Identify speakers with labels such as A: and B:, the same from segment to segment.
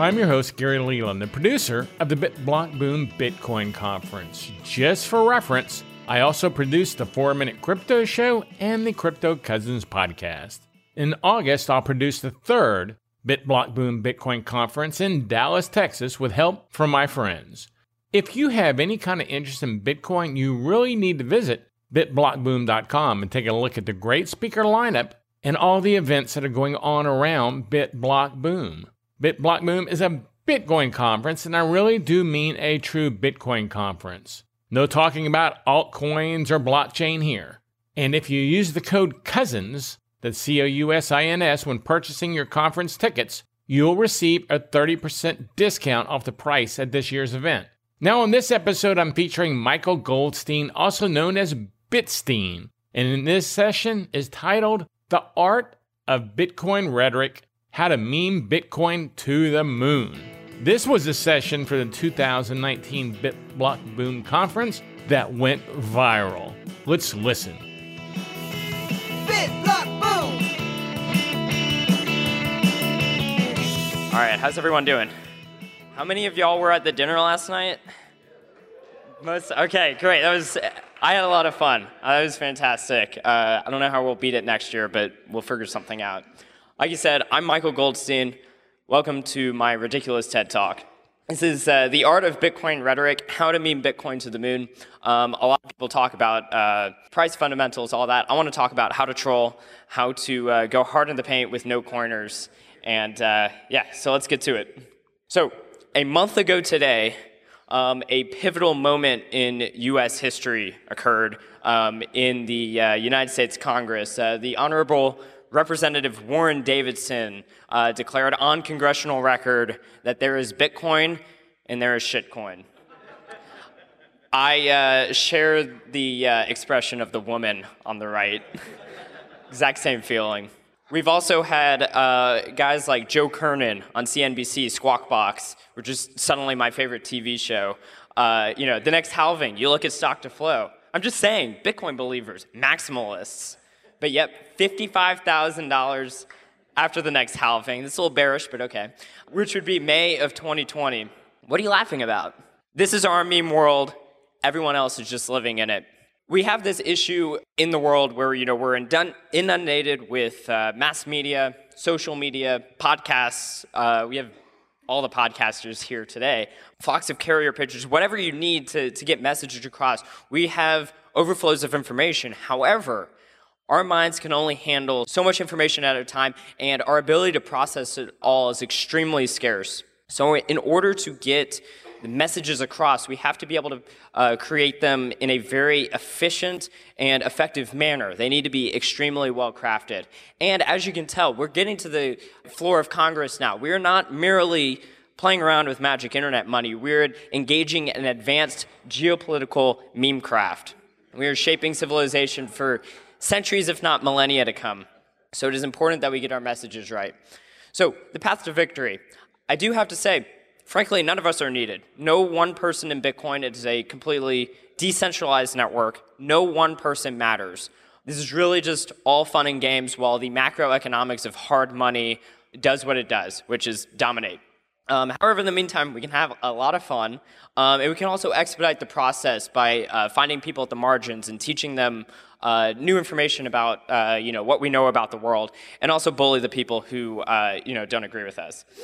A: I'm your host, Gary Leland, the producer of the BitBlock Boom Bitcoin Conference. Just for reference, I also produce the 4 Minute Crypto Show and the Crypto Cousins podcast. In August, I'll produce the third BitBlock Boom Bitcoin Conference in Dallas, Texas, with help from my friends. If you have any kind of interest in Bitcoin, you really need to visit bitblockboom.com and take a look at the great speaker lineup and all the events that are going on around BitBlock Boom. BitBlock Boom is a Bitcoin conference, and I really do mean a true Bitcoin conference. No talking about altcoins or blockchain here. And if you use the code COUSINS, that's C O U S I N S, when purchasing your conference tickets, you'll receive a 30% discount off the price at this year's event. Now, on this episode, I'm featuring Michael Goldstein, also known as Bitstein, and in this session is titled The Art of Bitcoin Rhetoric How to Meme Bitcoin to the Moon. This was a session for the 2019 BitBlock Boom Conference that went viral. Let's listen.
B: BitBlock Boom!
C: All right, how's everyone doing? How many of y'all were at the dinner last night? Most. Okay, great. That was. I had a lot of fun. That was fantastic. Uh, I don't know how we'll beat it next year, but we'll figure something out. Like you said, I'm Michael Goldstein. Welcome to my ridiculous TED Talk. This is uh, the art of Bitcoin rhetoric, how to meme Bitcoin to the moon. Um, a lot of people talk about uh, price fundamentals, all that. I want to talk about how to troll, how to uh, go hard in the paint with no corners. And uh, yeah, so let's get to it. So, a month ago today, um, a pivotal moment in U.S. history occurred um, in the uh, United States Congress. Uh, the Honorable Representative Warren Davidson uh, declared on congressional record that there is Bitcoin and there is shitcoin. I uh, share the uh, expression of the woman on the right. exact same feeling. We've also had uh, guys like Joe Kernan on CNBC, Squawk Box, which is suddenly my favorite TV show. Uh, you know, the next halving, you look at stock to flow. I'm just saying, Bitcoin believers, maximalists. But yep, $55,000 after the next halving. This is a little bearish, but okay. Which would be May of 2020. What are you laughing about? This is our meme world. Everyone else is just living in it we have this issue in the world where you know we're inundated with uh, mass media, social media, podcasts. Uh, we have all the podcasters here today, flocks of carrier pigeons, whatever you need to, to get messages across. We have overflows of information. However, our minds can only handle so much information at a time, and our ability to process it all is extremely scarce. So, in order to get the messages across, we have to be able to uh, create them in a very efficient and effective manner. They need to be extremely well crafted. And as you can tell, we're getting to the floor of Congress now. We're not merely playing around with magic internet money, we're engaging in advanced geopolitical meme craft. We are shaping civilization for centuries, if not millennia, to come. So it is important that we get our messages right. So, the path to victory. I do have to say, Frankly, none of us are needed. No one person in Bitcoin is a completely decentralized network. No one person matters. This is really just all fun and games while the macroeconomics of hard money does what it does, which is dominate. Um, however, in the meantime, we can have a lot of fun, um, and we can also expedite the process by uh, finding people at the margins and teaching them uh, new information about uh, you know what we know about the world, and also bully the people who uh, you know don't agree with us.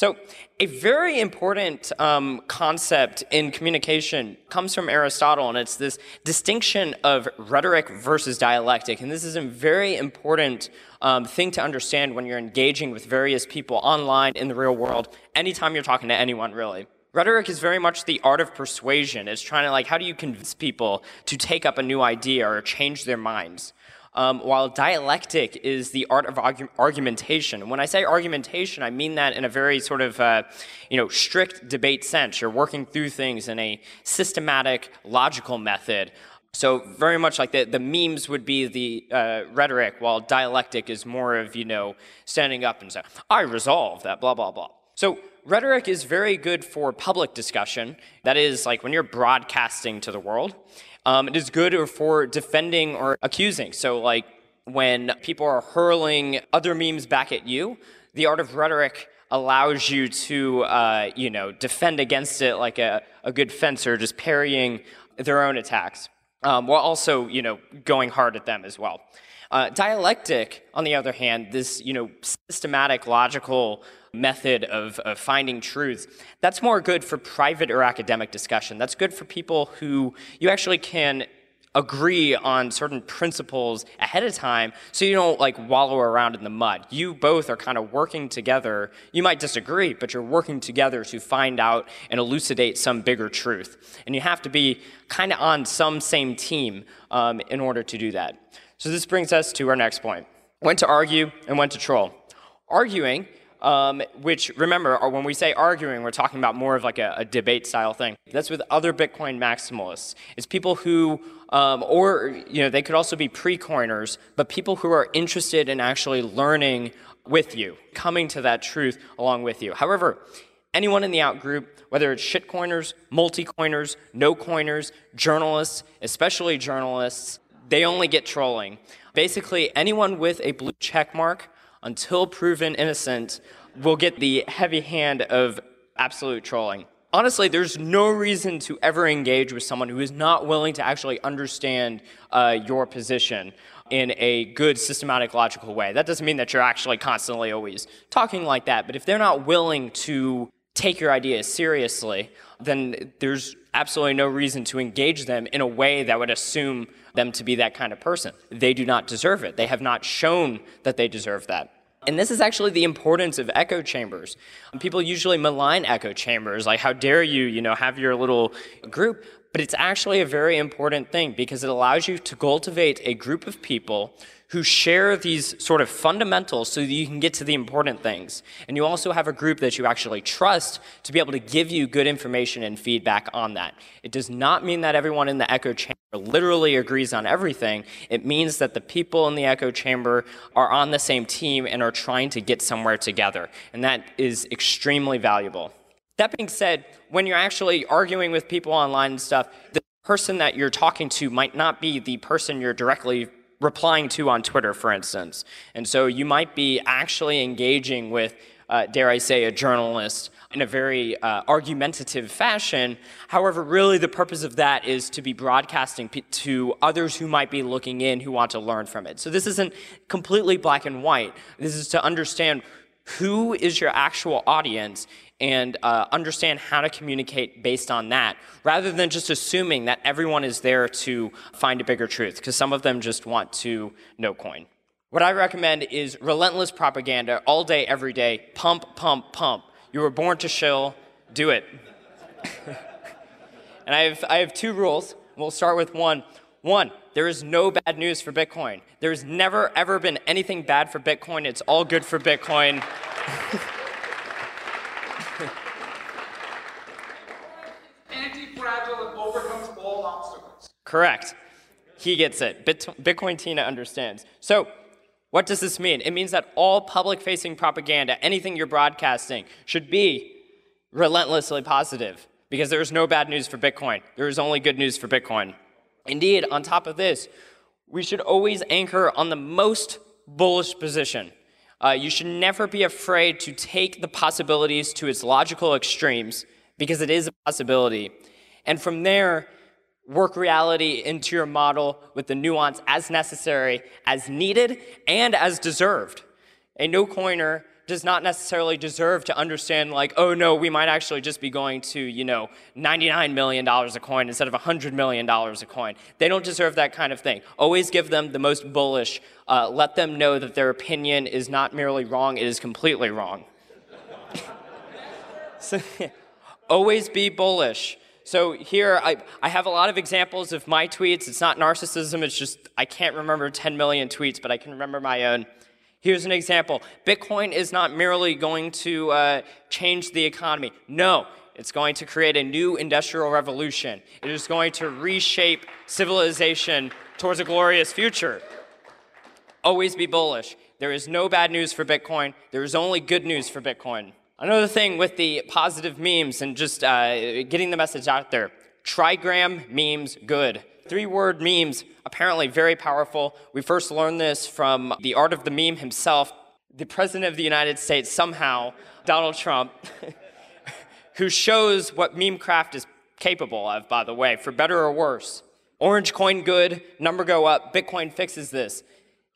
C: So, a very important um, concept in communication comes from Aristotle, and it's this distinction of rhetoric versus dialectic. And this is a very important um, thing to understand when you're engaging with various people online in the real world, anytime you're talking to anyone, really. Rhetoric is very much the art of persuasion. It's trying to, like, how do you convince people to take up a new idea or change their minds? Um, while dialectic is the art of argu- argumentation. When I say argumentation, I mean that in a very sort of, uh, you know, strict debate sense. You're working through things in a systematic, logical method. So very much like the, the memes would be the uh, rhetoric, while dialectic is more of, you know, standing up and saying, I resolve that, blah, blah, blah. So rhetoric is very good for public discussion. That is like when you're broadcasting to the world. Um, it is good for defending or accusing. So, like when people are hurling other memes back at you, The art of rhetoric allows you to, uh, you know, defend against it like a, a good fencer, just parrying their own attacks, um, while also, you know, going hard at them as well. Uh, dialectic, on the other hand, this, you know, systematic, logical method of, of finding truth, that's more good for private or academic discussion. That's good for people who you actually can agree on certain principles ahead of time so you don't like wallow around in the mud. You both are kind of working together. You might disagree, but you're working together to find out and elucidate some bigger truth. And you have to be kind of on some same team um, in order to do that. So this brings us to our next point when to argue and when to troll. Arguing um, which remember, when we say arguing, we're talking about more of like a, a debate style thing. That's with other Bitcoin maximalists. It's people who, um, or you know, they could also be pre-coiners, but people who are interested in actually learning with you, coming to that truth along with you. However, anyone in the out group, whether it's shitcoiners, multi-coiners, no coiners, journalists, especially journalists, they only get trolling. Basically, anyone with a blue check mark until proven innocent, will get the heavy hand of absolute trolling. Honestly, there's no reason to ever engage with someone who is not willing to actually understand uh, your position in a good, systematic, logical way. That doesn't mean that you're actually constantly always talking like that, but if they're not willing to take your ideas seriously, then there's absolutely no reason to engage them in a way that would assume them to be that kind of person. They do not deserve it. They have not shown that they deserve that. And this is actually the importance of echo chambers. People usually malign echo chambers, like how dare you, you know, have your little group. But it's actually a very important thing because it allows you to cultivate a group of people who share these sort of fundamentals so that you can get to the important things. And you also have a group that you actually trust to be able to give you good information and feedback on that. It does not mean that everyone in the echo chamber literally agrees on everything. It means that the people in the echo chamber are on the same team and are trying to get somewhere together. And that is extremely valuable. That being said, when you're actually arguing with people online and stuff, the person that you're talking to might not be the person you're directly replying to on Twitter, for instance. And so you might be actually engaging with, uh, dare I say, a journalist in a very uh, argumentative fashion. However, really the purpose of that is to be broadcasting to others who might be looking in who want to learn from it. So this isn't completely black and white. This is to understand who is your actual audience and uh, understand how to communicate based on that, rather than just assuming that everyone is there to find a bigger truth, because some of them just want to no coin. What I recommend is relentless propaganda all day, every day. Pump, pump, pump. You were born to shill, do it. and I have, I have two rules. We'll start with one. One, there is no bad news for Bitcoin. There's never, ever been anything bad for Bitcoin. It's all good for Bitcoin.
B: Anti-fragile and overcomes all obstacles.
C: Correct. He gets it. Bitcoin Tina understands. So, what does this mean? It means that all public facing propaganda, anything you're broadcasting, should be relentlessly positive because there is no bad news for Bitcoin. There is only good news for Bitcoin. Indeed, on top of this, we should always anchor on the most bullish position. Uh, you should never be afraid to take the possibilities to its logical extremes because it is a possibility. And from there, work reality into your model with the nuance as necessary, as needed, and as deserved. A no coiner does not necessarily deserve to understand like oh no we might actually just be going to you know 99 million dollars a coin instead of 100 million dollars a coin. They don't deserve that kind of thing. Always give them the most bullish uh, let them know that their opinion is not merely wrong it is completely wrong. So, always be bullish. So here I, I have a lot of examples of my tweets. It's not narcissism it's just i can't remember 10 million tweets but i can remember my own Here's an example Bitcoin is not merely going to uh, change the economy. No, it's going to create a new industrial revolution. It is going to reshape civilization towards a glorious future. Always be bullish. There is no bad news for Bitcoin, there is only good news for Bitcoin. Another thing with the positive memes and just uh, getting the message out there trigram memes good. Three word memes, apparently very powerful. We first learned this from the art of the meme himself. the President of the United States, somehow, Donald Trump, who shows what meme craft is capable of, by the way, for better or worse. Orange coin good, number go up, Bitcoin fixes this.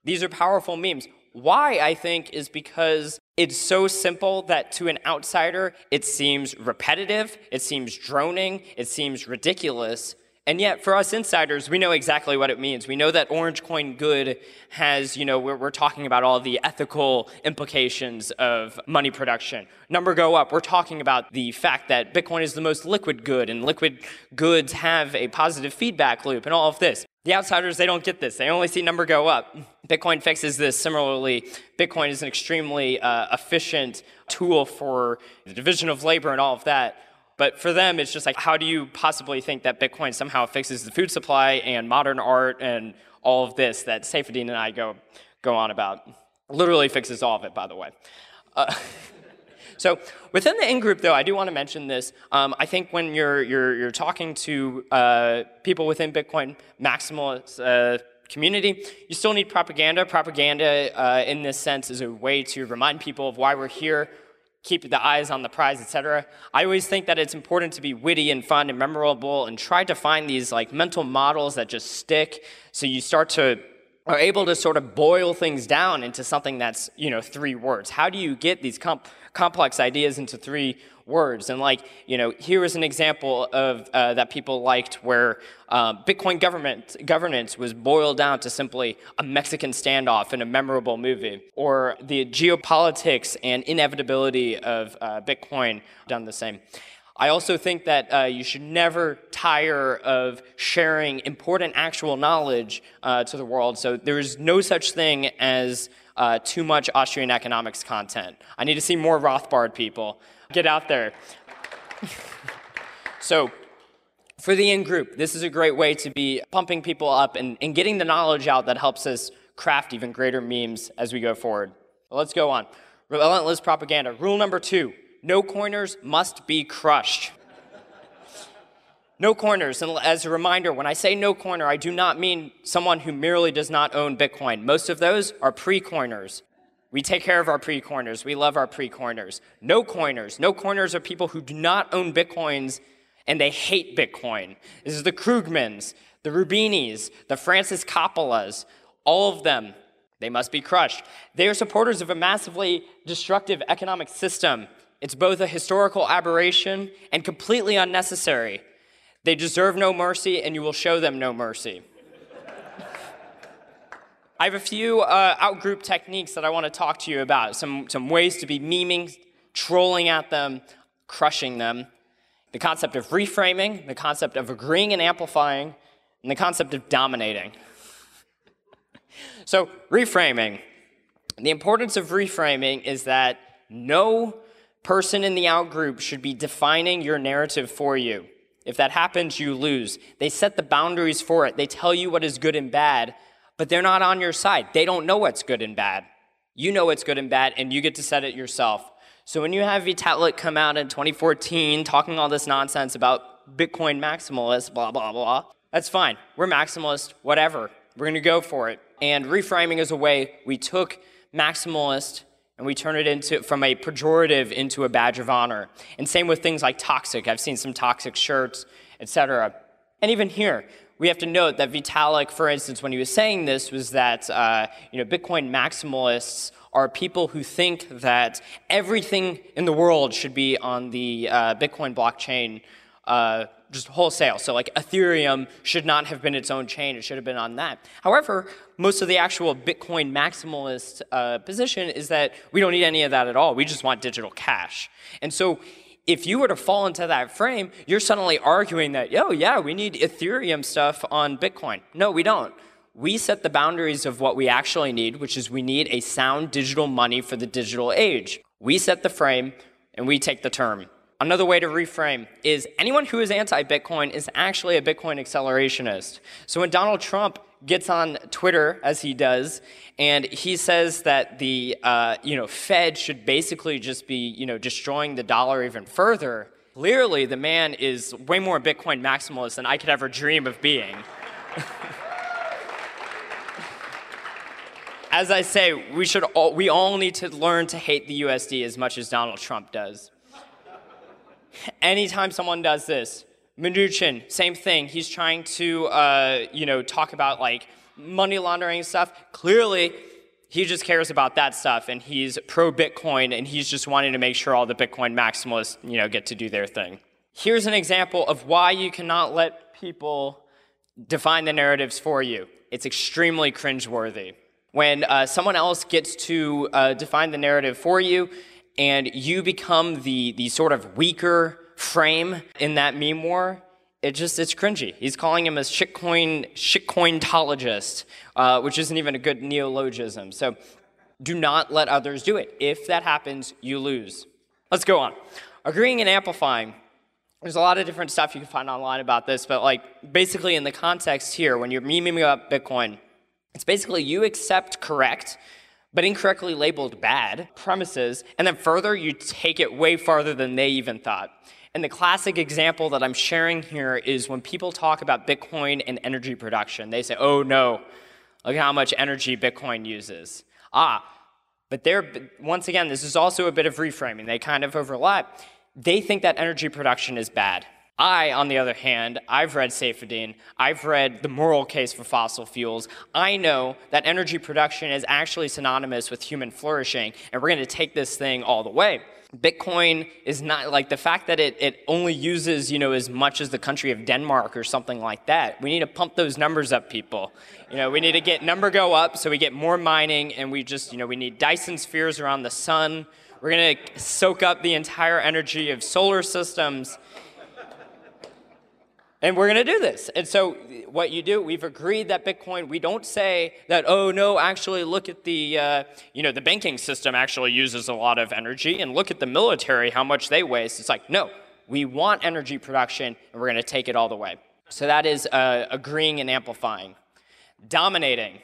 C: These are powerful memes. Why, I think, is because it's so simple that to an outsider, it seems repetitive, it seems droning, it seems ridiculous. And yet, for us insiders, we know exactly what it means. We know that Orange Coin Good has, you know, we're, we're, talking about all the ethical implications of money production. Number go up, we're talking about the fact that Bitcoin is the most liquid good, and liquid goods have a positive feedback loop, and all of this. The outsiders, they don't get this. They only see number go up. Bitcoin fixes this. Similarly, Bitcoin is an extremely uh, efficient tool for the division of labor and all of that. But for them, it's just like, how do you possibly think that Bitcoin somehow fixes the food supply and modern art and all of this that Saifedean and I go, go on about? Literally fixes all of it, by the way. Uh, so within the in-group, though, I do want to mention this. Um, I think when you're, you're, you're talking to uh, people within Bitcoin maximalist uh, community, you still need propaganda. Propaganda, uh, in this sense, is a way to remind people of why we're here, keep the eyes on the prize, etc. I always think that it's important to be witty and fun and memorable and try to find these like mental models that just stick so you start to are able to sort of boil things down into something that's, you know, three words. How do you get these comp- complex ideas into three words? And like, you know, here is an example of uh, that people liked where uh, Bitcoin government governance was boiled down to simply a Mexican standoff in a memorable movie, or the geopolitics and inevitability of uh, Bitcoin done the same. I also think that uh, you should never tire of sharing important actual knowledge uh, to the world. So there is no such thing as uh, too much Austrian economics content. I need to see more Rothbard people. Get out there. so for the in-group, this is a great way to be pumping people up and, and getting the knowledge out that helps us craft even greater memes as we go forward. Well, let's go on. Relentless propaganda. Rule number two no coiners must be crushed. No coiners, and as a reminder, when I say no coiner, I do not mean someone who merely does not own Bitcoin. Most of those are pre coiners. We take care of our pre coiners. We love our pre coiners. No coiners. No coiners are people who do not own Bitcoins and they hate Bitcoin. This is the Krugmans, the Roubinis, the Frances Coppolas, all of them. They must be crushed. They are supporters of a massively destructive economic system it's both a historical aberration and completely unnecessary. They deserve no mercy, and you will show them no mercy. I have a few uh, outgroup techniques that I want to talk to you about. Some, some ways to be memeing, trolling at them, crushing them. The concept of reframing, the concept of agreeing and amplifying, and the concept of dominating. so, reframing. The importance of reframing is that no person in the out group should be defining your narrative for you. If that happens, you lose. They set the boundaries for it. They tell you what is good and bad, but they're not on your side. They don't know what's good and bad. You know what's good and bad, and you get to set it yourself. So when you have Vitalik come out in 2014 talking all this nonsense about Bitcoin maximalists, blah, blah, blah, that's fine. We're maximalist, whatever. We're going to go for it. And reframing is a way we took maximalist and we turn it into from a pejorative into a badge of honor. And same with things like toxic. I've seen some toxic shirts, etc. And even here, we have to note that Vitalik, for instance, when he was saying this, was that uh, you know Bitcoin maximalists are people who think that everything in the world should be on the uh, Bitcoin blockchain uh, just wholesale. So like Ethereum should not have been its own chain. It should have been on that. However, most of the actual Bitcoin maximalist uh, position is that we don't need any of that at all. We just want digital cash. And so if you were to fall into that frame, you're suddenly arguing that, oh yeah, we need Ethereum stuff on Bitcoin. No, we don't. We set the boundaries of what we actually need, which is we need a sound digital money for the digital age. We set the frame and we take the term. Another way to reframe is anyone who is anti Bitcoin is actually a Bitcoin accelerationist. So when Donald Trump gets on Twitter, as he does, and he says that the uh, you know, Fed should basically just be you know, destroying the dollar even further, clearly the man is way more Bitcoin maximalist than I could ever dream of being. as I say, we should all, we all need to learn to hate the USD as much as Donald Trump does. Anytime someone does this, Mnuchin, same thing. He's trying to, uh, you know, talk about like money laundering stuff. Clearly, he just cares about that stuff, and he's pro Bitcoin, and he's just wanting to make sure all the Bitcoin maximalists, you know, get to do their thing. Here's an example of why you cannot let people define the narratives for you. It's extremely cringeworthy. When uh, someone else gets to uh, define the narrative for you, and you become the, the sort of weaker frame in that meme war, it just it's cringy. He's calling him a shitcoin shitcointologist, uh, which isn't even a good neologism. So do not let others do it. If that happens, you lose. Let's go on. Agreeing and amplifying. There's a lot of different stuff you can find online about this, but like basically in the context here, when you're memeing about Bitcoin, it's basically you accept correct, but incorrectly labeled bad premises, and then further you take it way farther than they even thought. And the classic example that I'm sharing here is when people talk about Bitcoin and energy production, they say, oh no, look how much energy Bitcoin uses. Ah, but they're, once again, this is also a bit of reframing. They kind of overlap they think that energy production is bad. I, on the other hand, I've read Saifedean, I've read The Moral Case for Fossil Fuels. I know that energy production is actually synonymous with human flourishing, and we're going to take this thing all the way. Bitcoin is not like the fact that it, it only uses, you know, as much as the country of Denmark or something like that. We need to pump those numbers up, people. You know, we need to get number go up so we get more mining and we just, you know, we need Dyson spheres around the sun. We're going to soak up the entire energy of solar systems. And we're going to do this. And so, what you do, we've agreed that Bitcoin, we don't say that, oh, no, actually, look at the, uh, you know, the banking system actually uses a lot of energy, and look at the military, how much they waste. It's like, no, we want energy production, and we're going to take it all the way. So, that is uh, agreeing and amplifying. Dominating.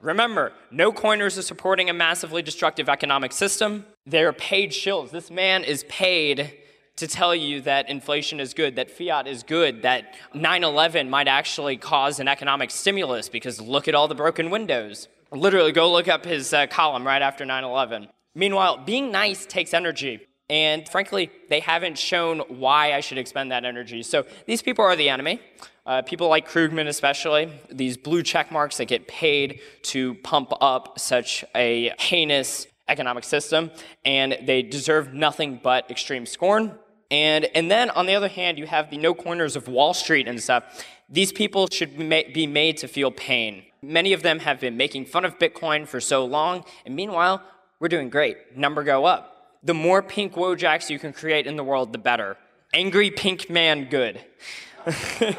C: Remember, no coiners are supporting a massively destructive economic system. They're paid shills. This man is paid to tell you that inflation is good, that fiat is good, that 9 11 might actually cause an economic stimulus because look at all the broken windows. Literally, go look up his uh, column right after 9 11. Meanwhile, being nice takes energy. And frankly, they haven't shown why I should expend that energy. So these people are the enemy. Uh, people like Krugman, especially, these blue check marks that get paid to pump up such a heinous economic system, and they deserve nothing but extreme scorn. And, and then, on the other hand, you have the no coiners of Wall Street and stuff. These people should be made to feel pain. Many of them have been making fun of Bitcoin for so long, and meanwhile, we're doing great. Number go up. The more pink Wojaks you can create in the world, the better. Angry pink man good.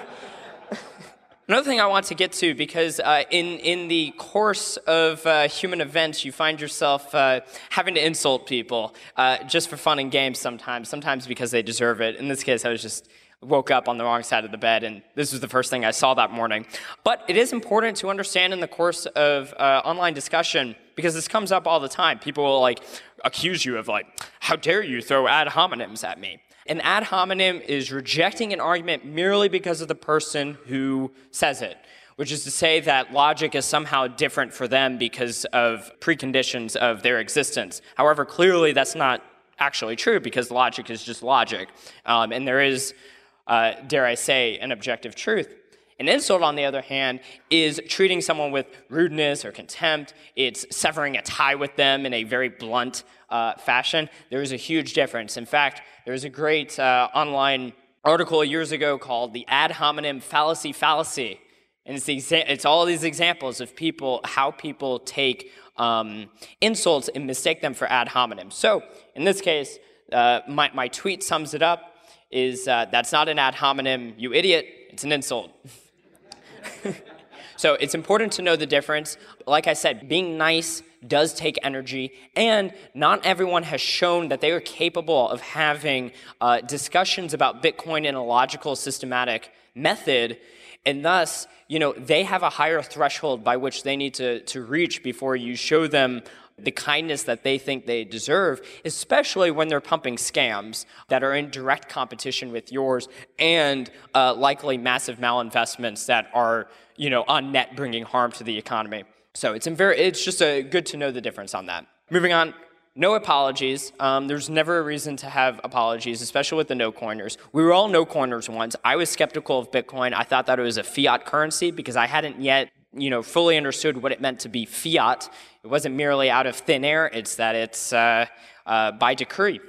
C: Another thing I want to get to, because uh, in, in the course of uh, human events, you find yourself uh, having to insult people uh, just for fun and games sometimes, sometimes because they deserve it. In this case, I was just woke up on the wrong side of the bed, and this was the first thing I saw that morning. But it is important to understand in the course of uh, online discussion, because this comes up all the time. People will like accuse you of like, how dare you throw ad hominems at me? An ad hominem is rejecting an argument merely because of the person who says it, which is to say that logic is somehow different for them because of preconditions of their existence. However, clearly that's not actually true because logic is just logic. Um, and there is, uh, dare I say, an objective truth. An insult, on the other hand, is treating someone with rudeness or contempt. It's severing a tie with them in a very blunt uh, fashion. There is a huge difference. In fact, there was a great uh, online article years ago called The Ad Hominem Fallacy Fallacy. And it's, exa- it's all these examples of people, how people take um, insults and mistake them for ad hominem. So, in this case, uh, my, my tweet sums it up is uh, that's not an ad hominem, you idiot, it's an insult. so it's important to know the difference. Like I said, being nice does take energy, and not everyone has shown that they are capable of having uh, discussions about Bitcoin in a logical, systematic method, and thus, you know, they have a higher threshold by which they need to, to reach before you show them the kindness that they think they deserve, especially when they're pumping scams that are in direct competition with yours and uh, likely massive malinvestments that are, you know, on net bringing harm to the economy. So it's, it's just a, good to know the difference on that. Moving on, no apologies. Um, there's never a reason to have apologies, especially with the no coiners. We were all no coiners once. I was skeptical of Bitcoin. I thought that it was a fiat currency because I hadn't yet you know, fully understood what it meant to be fiat. It wasn't merely out of thin air, it's that it's uh, uh, by decree.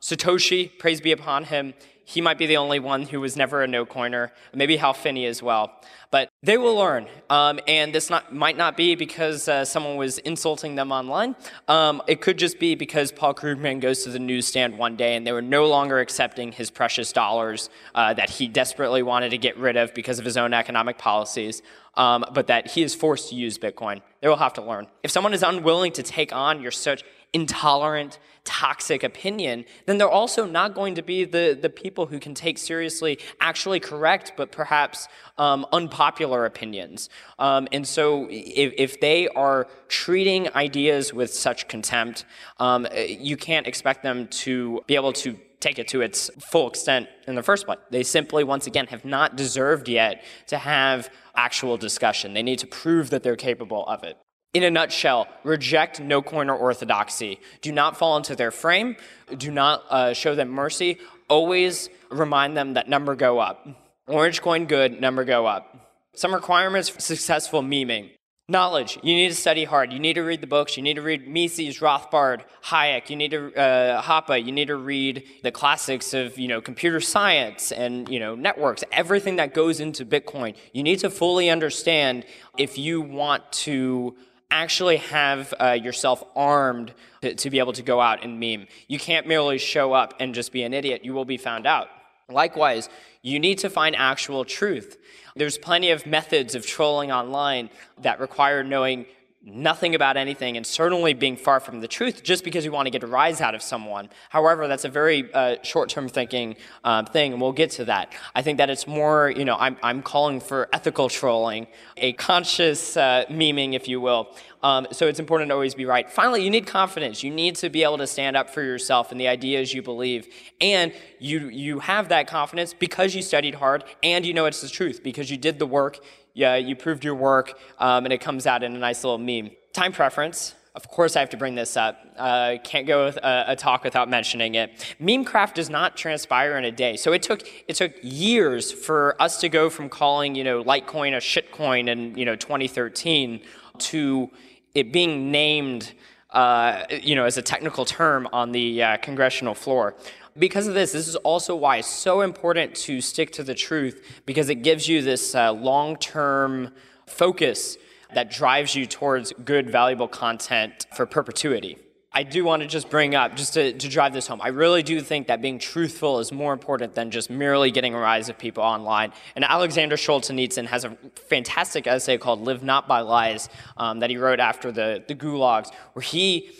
C: Satoshi, praise be upon him, he might be the only one who was never a no coiner, maybe Hal Finney as well. But they will learn. Um, and this not, might not be because uh, someone was insulting them online. Um, it could just be because Paul Krugman goes to the newsstand one day and they were no longer accepting his precious dollars uh, that he desperately wanted to get rid of because of his own economic policies. Um, but that he is forced to use Bitcoin. They will have to learn. If someone is unwilling to take on your such intolerant, toxic opinion, then they're also not going to be the, the people who can take seriously actually correct, but perhaps um, unpopular opinions. Um, and so if, if, they are treating ideas with such contempt, um, you can't expect them to be able to take it to its full extent in the first place. They simply, once again, have not deserved yet to have actual discussion. They need to prove that they're capable of it. In a nutshell, reject no coiner orthodoxy. Do not fall into their frame. Do not uh, show them mercy. Always remind them that number go up. Orange coin good, number go up. Some requirements for successful meming. Knowledge. You need to study hard. You need to read the books. You need to read Mises, Rothbard, Hayek. You need to uh, Hoppe. You need to read the classics of you know computer science and you know networks. Everything that goes into Bitcoin. You need to fully understand if you want to actually have uh, yourself armed to, to be able to go out and meme. You can't merely show up and just be an idiot. You will be found out. Likewise, you need to find actual truth. There's plenty of methods of trolling online that require knowing nothing about anything and certainly being far from the truth just because you want to get a rise out of someone. However, that's a very uh, short-term thinking um, thing, and we'll get to that. I think that it's more, you know, I'm, I'm calling for ethical trolling, a conscious uh, memeing, if you will. Um, so it's important to always be right. Finally, you need confidence. You need to be able to stand up for yourself and the ideas you believe. And you, you have that confidence because you studied hard and you know it's the truth, because you did the work, yeah, you proved your work, um, and it comes out in a nice little meme. Time preference. Of course, I have to bring this up. Uh, can't go with a, a, talk without mentioning it. Memecraft does not transpire in a day. So it took it took years for us to go from calling you know Litecoin a shitcoin in you know 2013 to it being named uh, you know as a technical term on the uh, congressional floor. Because of this, this is also why it's so important to stick to the truth because it gives you this uh, long term focus that drives you towards good, valuable content for perpetuity. I do want to just bring up, just to, to drive this home, I really do think that being truthful is more important than just merely getting a rise of people online. And Alexander Solzhenitsyn has a fantastic essay called Live Not by Lies um, that he wrote after the, the gulags, where he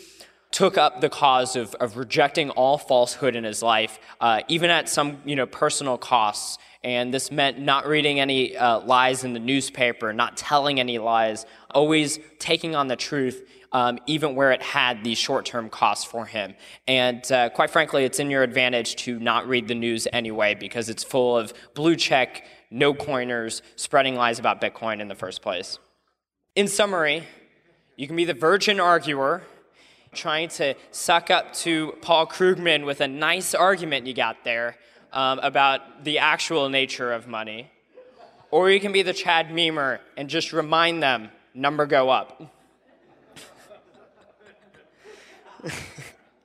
C: took up the cause of, of rejecting all falsehood in his life, uh, even at some you know, personal costs. And this meant not reading any uh, lies in the newspaper, not telling any lies, always taking on the truth, um, even where it had these short term costs for him. And uh, quite frankly, it's in your advantage to not read the news anyway, because it's full of blue check, no coiners spreading lies about Bitcoin in the first place. In summary, you can be the virgin arguer trying to suck up to Paul Krugman with a nice argument you got there um, about the actual nature of money. Or you can be the Chad Memer and just remind them number go up.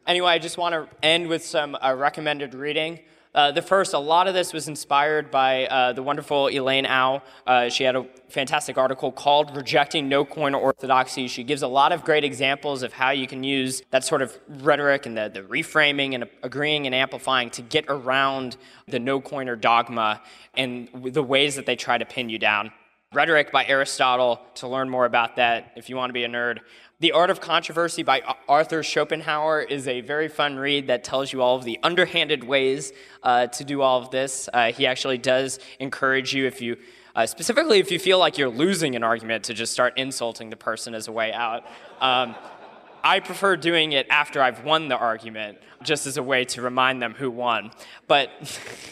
C: anyway, I just want to end with some uh, recommended reading. Uh, the first, a lot of this was inspired by uh, the wonderful Elaine Ou. Uh, she had a fantastic article called Rejecting No Coin Orthodoxy. She gives a lot of great examples of how you can use that sort of rhetoric and the, the reframing and agreeing and amplifying to get around the no coiner dogma and the ways that they try to pin you down. Rhetoric by Aristotle, to learn more about that if you want to be a nerd. The Art of Controversy by Arthur Schopenhauer is a very fun read that tells you all of the underhanded ways uh, to do all of this. Uh, he actually does encourage you, if you, uh, specifically if you feel like you're losing an argument, to just start insulting the person as a way out. Um, I prefer doing it after I've won the argument, just as a way to remind them who won. But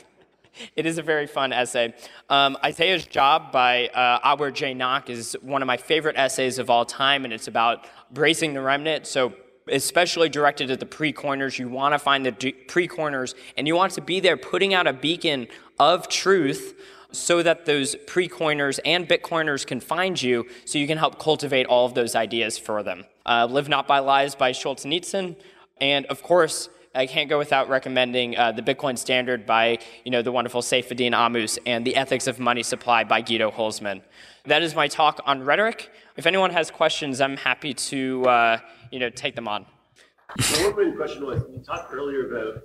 C: it is a very fun essay. Um, Isaiah's Job by uh, Albert J. Nock is one of my favorite essays of all time, and it's about bracing the remnant. So, especially directed at the pre coiners, you want to find the pre coiners, and you want to be there putting out a beacon of truth so that those pre coiners and Bitcoiners can find you so you can help cultivate all of those ideas for them. Uh, Live Not by Lies by Solzhenitsyn. And of course, I can't go without recommending uh, the Bitcoin Standard by you know the wonderful Saifedean Ammous and the Ethics of Money Supply by Guido Hülsmann. That is my talk on rhetoric. If anyone has questions, I'm happy to uh, you know take them on.
D: So one main question was you talked earlier about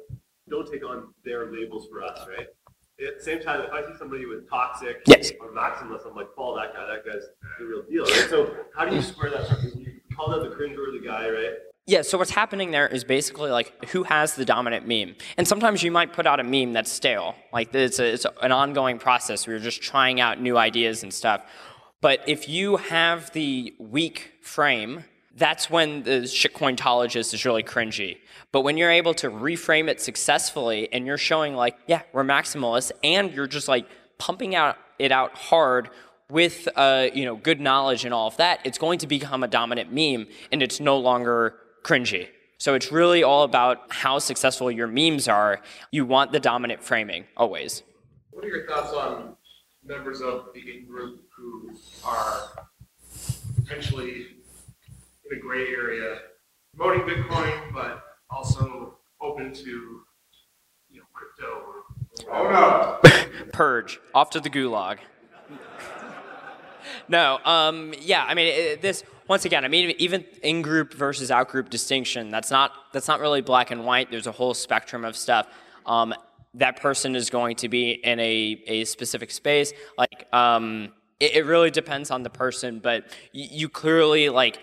D: don't take on their labels for us, right? At the same time, if I see somebody with toxic
C: yes.
D: or maximalist, I'm like, follow that guy. That guy's the real deal, right? So how do you square that? Circle? You call them the cringeworthy guy, right?
C: Yeah, so what's happening there is basically like who has the dominant meme. And sometimes you might put out a meme that's stale. Like it's, a, it's an ongoing process where you're just trying out new ideas and stuff. But if you have the weak frame, that's when the shitcointologist is really cringy. But when you're able to reframe it successfully and you're showing like, yeah, we're maximalists, and you're just like pumping out it out hard with uh, you know good knowledge and all of that, it's going to become a dominant meme, and it's no longer cringy. So it's really all about how successful your memes are. You want the dominant framing always.
B: What are your thoughts on members of the in group who are potentially in a gray area, promoting Bitcoin, but also open to you know crypto? Or, oh
C: no! Purge off to the gulag. no, um, yeah, I mean it, this once again, I mean, even in-group versus out-group distinction, that's not that's not really black and white. There's a whole spectrum of stuff. Um, that person is going to be in a, a specific space. Like, um, it, it, really depends on the person, but you, you clearly like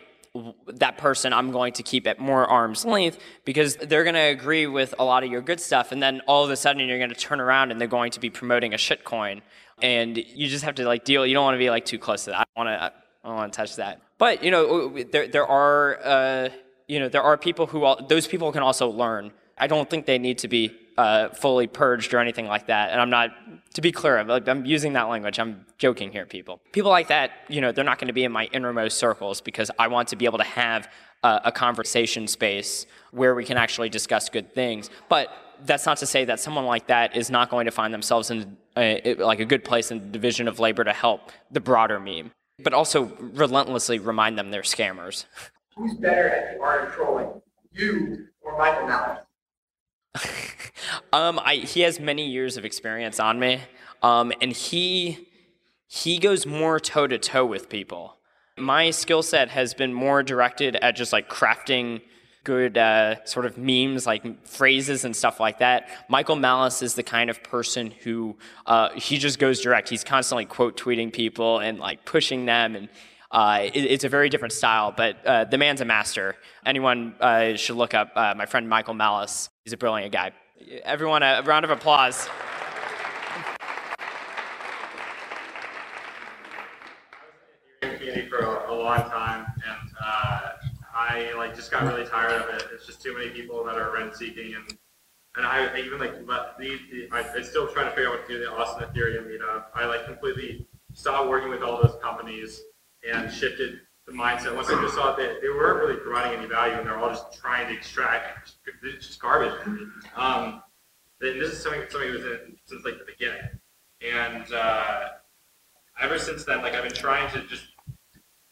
C: that person I'm going to keep at more arm's length because they're going to agree with a lot of your good stuff, and then all of a sudden you're going to turn around and they're going to be promoting a shitcoin, and you just have to like deal. You don't want to be like too close to that. I want to. I don't want to touch that. But you know, there there are uh, you know there are people who all, those people can also learn. I don't think they need to be uh, fully purged or anything like that. And I'm not to be clear. I'm, using that language. I'm joking here, people. People like that, you know, they're not going to be in my innermost circles because I want to be able to have uh, a conversation space where we can actually discuss good things. But that's not to say that someone like that is not going to find themselves in a, like a good place in the division of labor to help the broader meme but also relentlessly remind them they're scammers.
B: Who's better at the art of trolling, you or Michael Malice?
C: um, I, he has many years of experience on me, um, and he he goes more toe to toe with people. My skill set has been more directed at just like crafting good uh, sort of memes, like phrases and stuff like that. Michael Malice is the kind of person who uh, he just goes direct. He's constantly quote tweeting people and like pushing them, and uh, it, it's a very different style. But uh, the man's a master. Anyone uh, should look up uh, my friend Michael Malice. He's a brilliant guy. Everyone, a round of applause.
E: for a, a long time, and I like just got really tired of it. It's just too many people that are rent seeking, and and I, I even like let the, the I, I still try to figure out what to do the Austin Ethereum meetup. I like completely stopped working with all those companies and shifted the mindset. Once I just saw that they, they weren't really providing any value, and they're all just trying to extract just garbage. Um, this is something something was in since like the beginning, and uh, ever since then, like I've been trying to just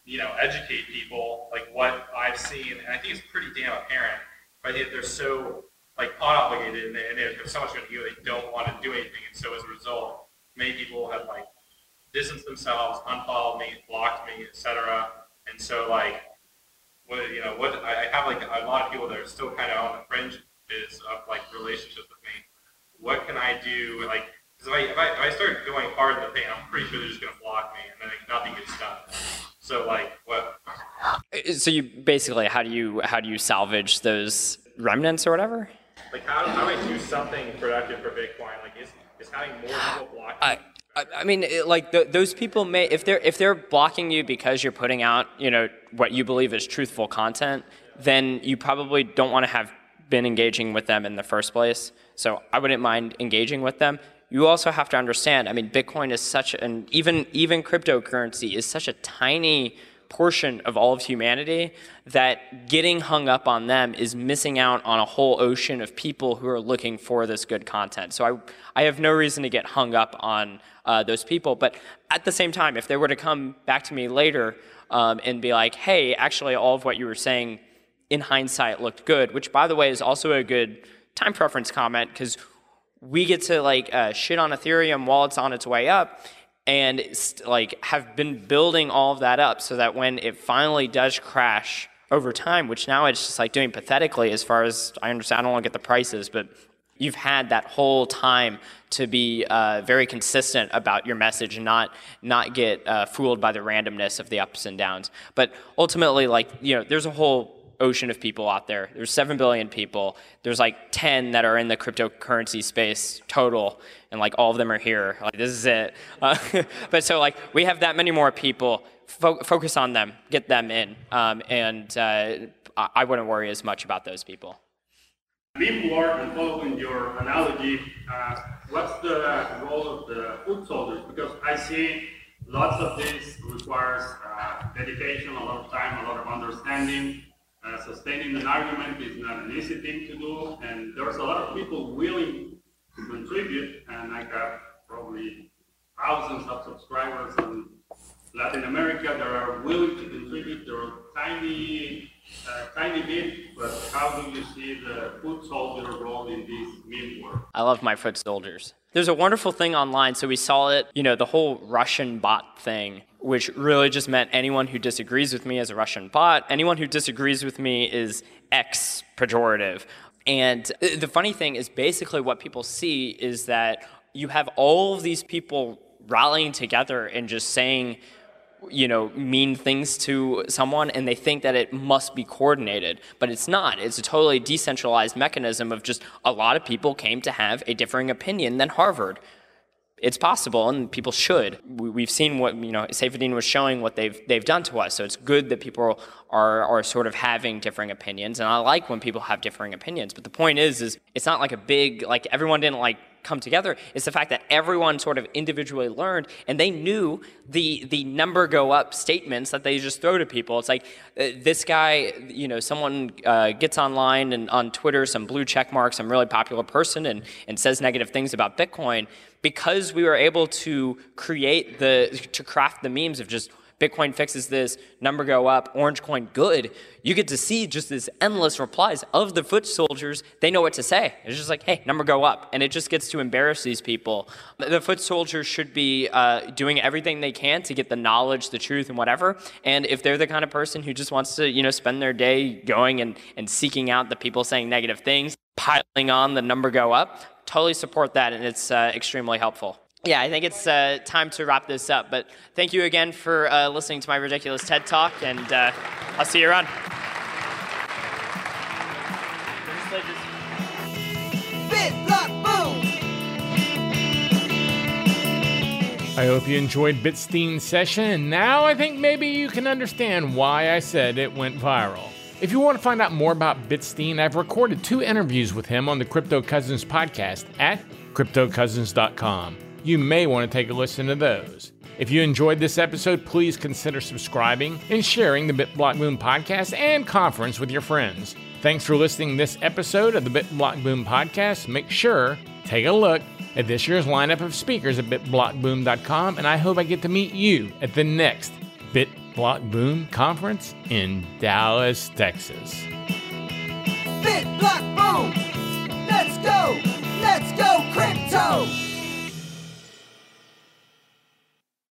E: you know, educate people like what I've seen, and I think it's pretty damn apparent. But I they're so like pod obligated, and they, and they have so much going to do, they don't want to do anything, and so as a result, many people have like distanced themselves, unfollowed me, blocked me, etc. And so like, what you know, what I have like a lot of people that are still kind of on the fringe is of like relationships with me. What can I do? Like, because if I, if I if I start going hard in the paint, I'm pretty sure they're just going to block me, and then like, nothing gets done. So like what?
C: Uh, so you basically how do you how do you salvage those remnants or whatever?
E: Like how, how do I do something productive for Bitcoin? Like is, is having more people block?
C: I, I mean, it, like the, those people may if they're if they're blocking you because you're putting out you know what you believe is truthful content, then you probably don't want to have been engaging with them in the first place. So I wouldn't mind engaging with them. You also have to understand, I mean, Bitcoin is such an, even, even cryptocurrency is such a tiny portion of all of humanity that getting hung up on them is missing out on a whole ocean of people who are looking for this good content. So I, I have no reason to get hung up on uh, those people. But at the same time, if they were to come back to me later um, and be like, hey, actually, all of what you were saying in hindsight looked good, which by the way is also a good time preference comment because we get to like uh, shit on Ethereum while it's on its way up and like have been building all of that up so that when it finally does crash over time, which now it's just like doing pathetically as far as I understand, I don't want to get the prices, but you've had that whole time to be uh, very consistent about your message and not not get uh, fooled by the randomness of the ups and downs. But ultimately, like you know, there's a whole ocean of people out there. There's 7 billion people. There's like 10 that are in the cryptocurrency space total, and like all of them are here. Like this is it. Uh, but so like we have that many more people. Fo- focus on them, get them in, um, and uh, I wouldn't worry as much about those people.
F: War and following your analogy, uh, what's the role of the foot soldiers? Because I see lots of this requires uh, dedication, a lot of time, a lot of understanding. Uh, sustaining an argument is not an easy thing to do, and there's a lot of people willing to contribute, and I got probably thousands of subscribers in Latin America that are willing to contribute their tiny, uh, tiny bit, but how do you see the foot soldier role in this meme world?
C: I love my foot soldiers. There's a wonderful thing online. So we saw it, you know, the whole Russian bot thing, which really just meant anyone who disagrees with me is a Russian bot. Anyone who disagrees with me is X pejorative. And the funny thing is basically what people see is that you have all of these people rallying together and just saying, you know, mean things to someone and they think that it must be coordinated, but it's not. It's a totally decentralized mechanism of just a lot of people came to have a differing opinion than Harvard. It's possible, and people should. We've seen what you know. Saifedean was showing what they've they've done to us. So it's good that people are are sort of having differing opinions, and I like when people have differing opinions. But the point is, is it's not like a big like everyone didn't like come together is the fact that everyone sort of individually learned and they knew the the number go up statements that they just throw to people. It's like uh, this guy, you know, someone uh, gets online and on Twitter, some blue check mark, some really popular person, and and says negative things about Bitcoin because we were able to create the to craft the memes of just Bitcoin fixes this, number go up, orange coin good, you get to see just this endless replies of the foot soldiers. They know what to say. It's just like, hey, number go up. And it just gets to embarrass these people. The foot soldiers should be uh, doing everything they can to get the knowledge, the truth, and whatever. And if they're the kind of person who just wants to, you know, spend their day going and, and seeking out the people saying negative things, piling on the number go up, totally support that. And it's uh, extremely helpful yeah, I think it's uh, time to wrap this up. But thank you again for uh, listening to my ridiculous TED Talk, and uh, I'll see you around.
A: I hope you enjoyed Bitstein's session, and now I think maybe you can understand why I said it went viral. If you want to find out more about Bitstein, I've recorded two interviews with him on the Crypto Cousins podcast at cryptocousins.com you may want to take a listen to those. If you enjoyed this episode, please consider subscribing and sharing the BitBlock Boom podcast and conference with your friends. Thanks for listening this episode of the BitBlock Boom podcast. Make sure take a look at this year's lineup of speakers at bitblockboom.com and I hope I get to meet you at the next BitBlock Boom conference in Dallas, Texas. BitBlock Boom. Let's go. Let's go crypto.